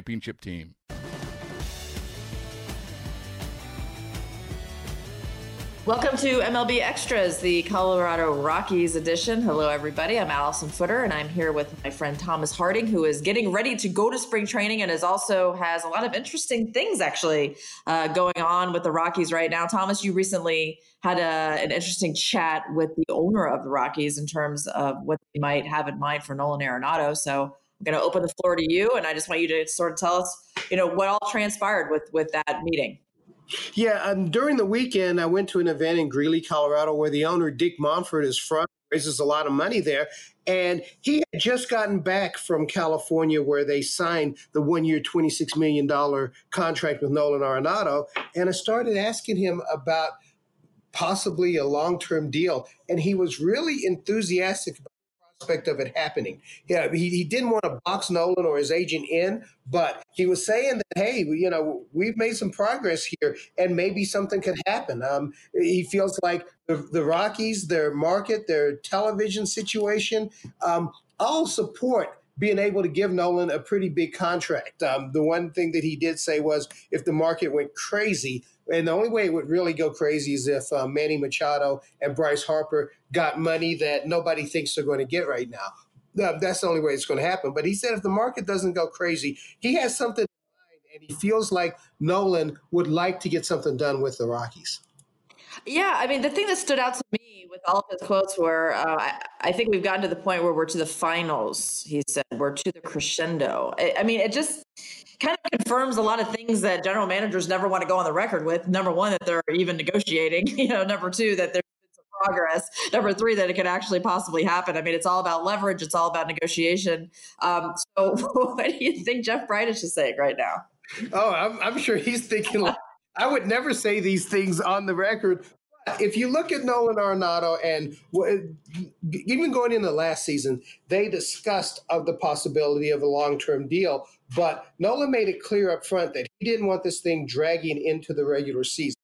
championship team. Welcome to MLB Extras, the Colorado Rockies edition. Hello, everybody. I'm Allison Footer, and I'm here with my friend Thomas Harding, who is getting ready to go to spring training and is also has a lot of interesting things actually uh, going on with the Rockies right now. Thomas, you recently had a, an interesting chat with the owner of the Rockies in terms of what they might have in mind for Nolan Arenado. So I'm going to open the floor to you, and I just want you to sort of tell us, you know, what all transpired with with that meeting. Yeah, um, during the weekend, I went to an event in Greeley, Colorado, where the owner, Dick Monfort, is from, raises a lot of money there. And he had just gotten back from California, where they signed the one year, $26 million contract with Nolan Arenado. And I started asking him about possibly a long term deal. And he was really enthusiastic about aspect of it happening. Yeah, he, he didn't want to box Nolan or his agent in, but he was saying that, hey, you know, we've made some progress here and maybe something could happen. Um, he feels like the, the Rockies, their market, their television situation, um, all support being able to give Nolan a pretty big contract. Um, the one thing that he did say was if the market went crazy, and the only way it would really go crazy is if uh, Manny Machado and Bryce Harper got money that nobody thinks they're going to get right now. that's the only way it's going to happen. But he said if the market doesn't go crazy, he has something in mind, and he feels like Nolan would like to get something done with the Rockies. Yeah, I mean, the thing that stood out to me with all of his quotes were uh, I, I, think we've gotten to the point where we're to the finals, he said, we're to the crescendo. I, I mean, it just kind of confirms a lot of things that general managers never want to go on the record with. Number one, that they're even negotiating. You know, number two, that there's some progress. Number three, that it could actually possibly happen. I mean, it's all about leverage. It's all about negotiation. Um, so, what do you think Jeff Bridich is saying right now? Oh, I'm, I'm sure he's thinking. Like, I would never say these things on the record, if you look at Nolan Arenado and even going into last season, they discussed of the possibility of a long-term deal, but Nolan made it clear up front that he didn't want this thing dragging into the regular season.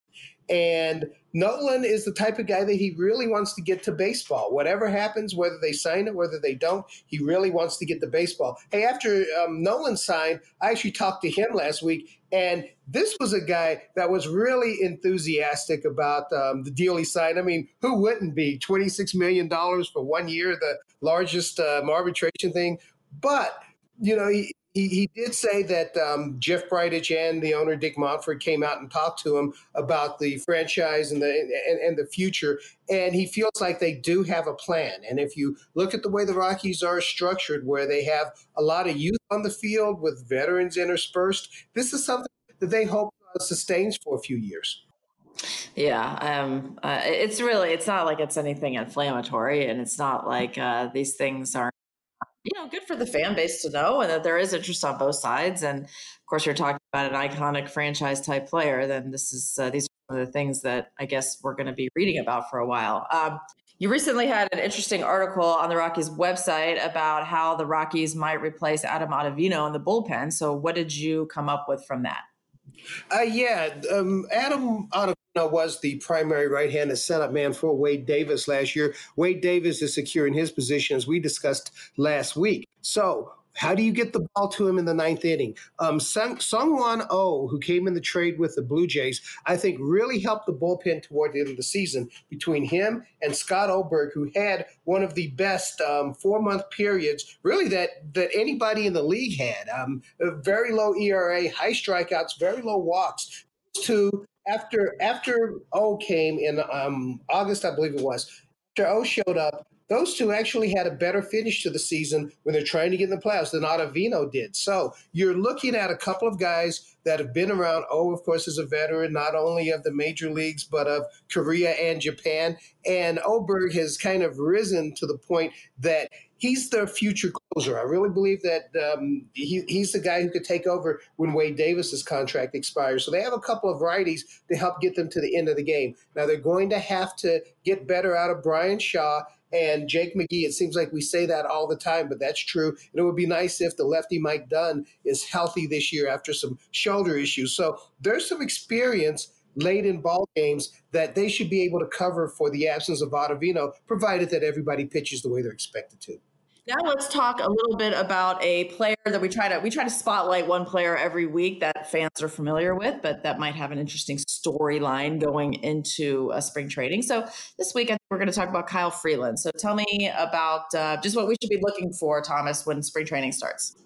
And Nolan is the type of guy that he really wants to get to baseball. Whatever happens, whether they sign it, whether they don't, he really wants to get to baseball. Hey, after um, Nolan signed, I actually talked to him last week, and this was a guy that was really enthusiastic about um, the deal he signed. I mean, who wouldn't be? $26 million for one year, the largest um, arbitration thing. But, you know, he, he, did say that um, Jeff Bridich and the owner Dick Monfort came out and talked to him about the franchise and the and, and, the future, and he feels like they do have a plan. And if you look at the way the Rockies are structured, where they have a lot of youth on the field with veterans interspersed, this is something that they hope uh, sustains for a few years. Yeah, um, uh, it's really it's not like it's anything inflammatory, and it's not like uh, these things are you know, good for the fan base to know and that there is interest on both sides. And of course, you're talking about an iconic franchise type player. Then this is uh, these are the things that I guess we're going to be reading about for a while. Um, you recently had an interesting article on the Rockies website about how the Rockies might replace Adam Ottavino in the bullpen. So, what did you come up with from that? Uh, yeah, um, Adam Ottavino was the primary right-handed setup man for Wade Davis last year. Wade Davis is secure in his position, as we discussed last week. So How do you get the ball to him in the ninth inning? Um, Sung, Seung-Hwan Oh, who came in the trade with the Blue Jays, I think really helped the bullpen toward the end of the season between him and Scott Oberg, who had one of the best um, four month periods, really that that anybody in the league had. Um, very low ERA, high strikeouts, very low walks. Two after after O came in um, August, I believe it was. After O showed up, those two actually had a better finish to the season when they're trying to get in the playoffs than Ottavino did. So you're looking at a couple of guys that have been around. Oh, of course, is a veteran not only of the major leagues but of Korea and Japan. And Oberg has kind of risen to the point that he's their future closer. I really believe that um, he, he's the guy who could take over when Wade Davis's contract expires. So they have a couple of righties to help get them to the end of the game. Now they're going to have to get better out of Bryan Shaw and Jake McGee. It seems like we say that all the time, but that's true. And it would be nice if the lefty Mike Dunn is healthy this year after some shoulder issues. So there's some experience late in ball games that they should be able to cover for the absence of Ottavino, provided that everybody pitches the way they're expected to. Now let's talk a little bit about a player that we try to we try to spotlight one player every week that fans are familiar with, but that might have an interesting storyline going into a spring training. So this week we're going to talk about Kyle Freeland. So tell me about uh, just what we should be looking for, Thomas, when spring training starts.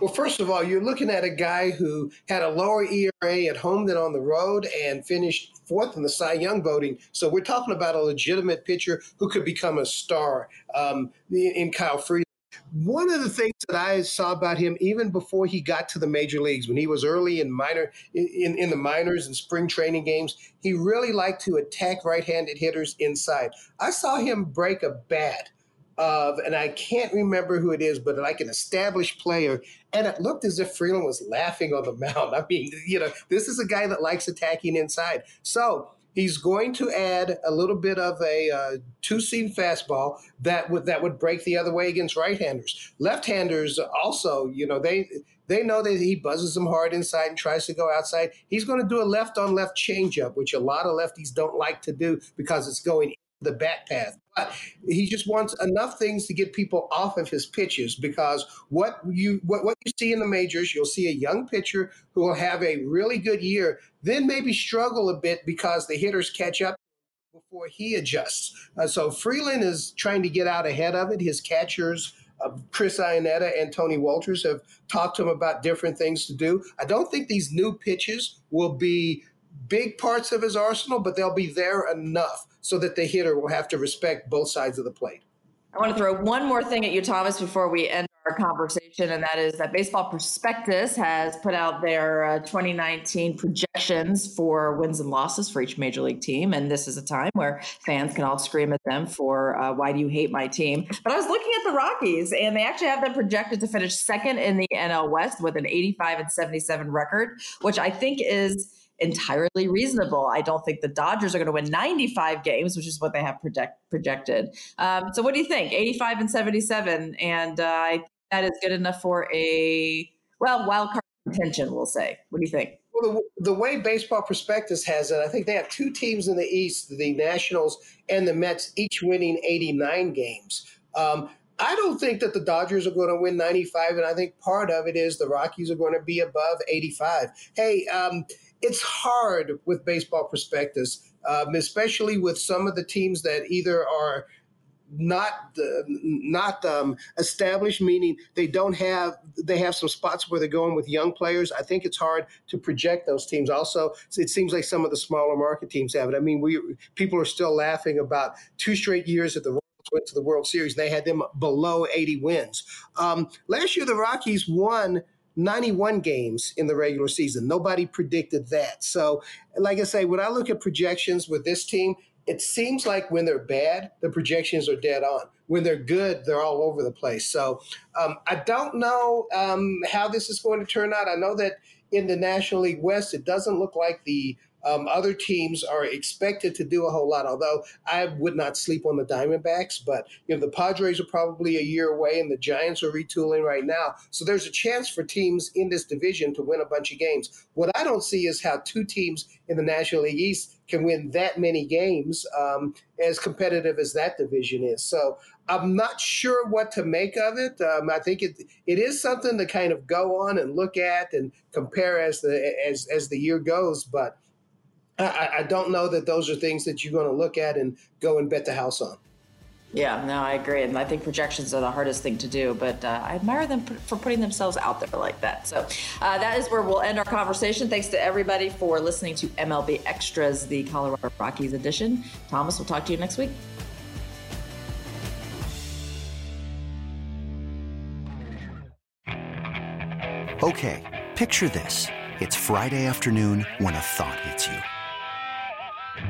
Well, first of all, you're looking at a guy who had a lower ERA at home than on the road and finished fourth in the Cy Young voting. So we're talking about a legitimate pitcher who could become a star um, in Kyle Freeland. One of the things that I saw about him, even before he got to the major leagues, when he was early in minor in, in the minors and spring training games, he really liked to attack right-handed hitters inside. I saw him break a bat of, and I can't remember who it is, but like an established player. And it looked as if Freeland was laughing on the mound. I mean, you know, this is a guy that likes attacking inside. So he's going to add a little bit of a uh, two-seam fastball that would that would break the other way against right-handers. Left-handers also, you know, they they know that he buzzes them hard inside and tries to go outside. He's going to do a left-on-left changeup, which a lot of lefties don't like to do because it's going the bat path. But he just wants enough things to get people off of his pitches because what you what, what you see in the majors, you'll see a young pitcher who will have a really good year, then maybe struggle a bit because the hitters catch up before he adjusts. Uh, so Freeland is trying to get out ahead of it. His catchers. Uh, Chris Iannetta and Tony Wolters have talked to him about different things to do. I don't think these new pitches will be big parts of his arsenal, but they'll be there enough so that the hitter will have to respect both sides of the plate. I want to throw one more thing at you, Thomas, before we end our conversation, and that is that Baseball Prospectus has put out their uh, 2019 projections for wins and losses for each major league team. And this is a time where fans can all scream at them for uh, why do you hate my team? But I was looking at the Rockies, and they actually have them projected to finish second in the NL West with an 85 and 77 record, which I think is entirely reasonable. I don't think the Dodgers are going to win 95 games, which is what they have project, projected. Um, so, what do you think? 85 and 77, and uh, that is good enough for a well wild card contention. We'll say. What do you think? Well, the, the way Baseball Prospectus has it, I think they have two teams in the East, the Nationals and the Mets, each winning 89 games. Um, I don't think that the Dodgers are going to win 95, and I think part of it is the Rockies are going to be above 85. Hey, um, it's hard with baseball prospectus, um, especially with some of the teams that either are not uh, not um, established, meaning they don't have they have some spots where they're going with young players. I think it's hard to project those teams. Also, it seems like some of the smaller market teams have it. I mean, we people are still laughing about two straight years that the went to the World Series. They had them below 80 wins. Um, last year, the Rockies won 91 games in the regular season. Nobody predicted that. So, like I say, when I look at projections with this team, it seems like when they're bad, the projections are dead on. When they're good, they're all over the place. So, um, I don't know um, how this is going to turn out. I know that in the National League West, it doesn't look like the um, other teams are expected to do a whole lot, although I would not sleep on the Diamondbacks. But you know, the Padres are probably a year away, and the Giants are retooling right now. So there's a chance for teams in this division to win a bunch of games. What I don't see is how two teams in the National League East can win that many games, um, as competitive as that division is. So I'm not sure what to make of it. Um, I think it it is something to kind of go on and look at and compare as the as as the year goes, but. I, I don't know that those are things that you're going to look at and go and bet the house on. Yeah, no, I agree. And I think projections are the hardest thing to do, but uh, I admire them for putting themselves out there like that. So uh, that is where we'll end our conversation. Thanks to everybody for listening to MLB Extras, the Colorado Rockies edition. Thomas, we'll talk to you next week. Okay, picture this. It's Friday afternoon when a thought hits you.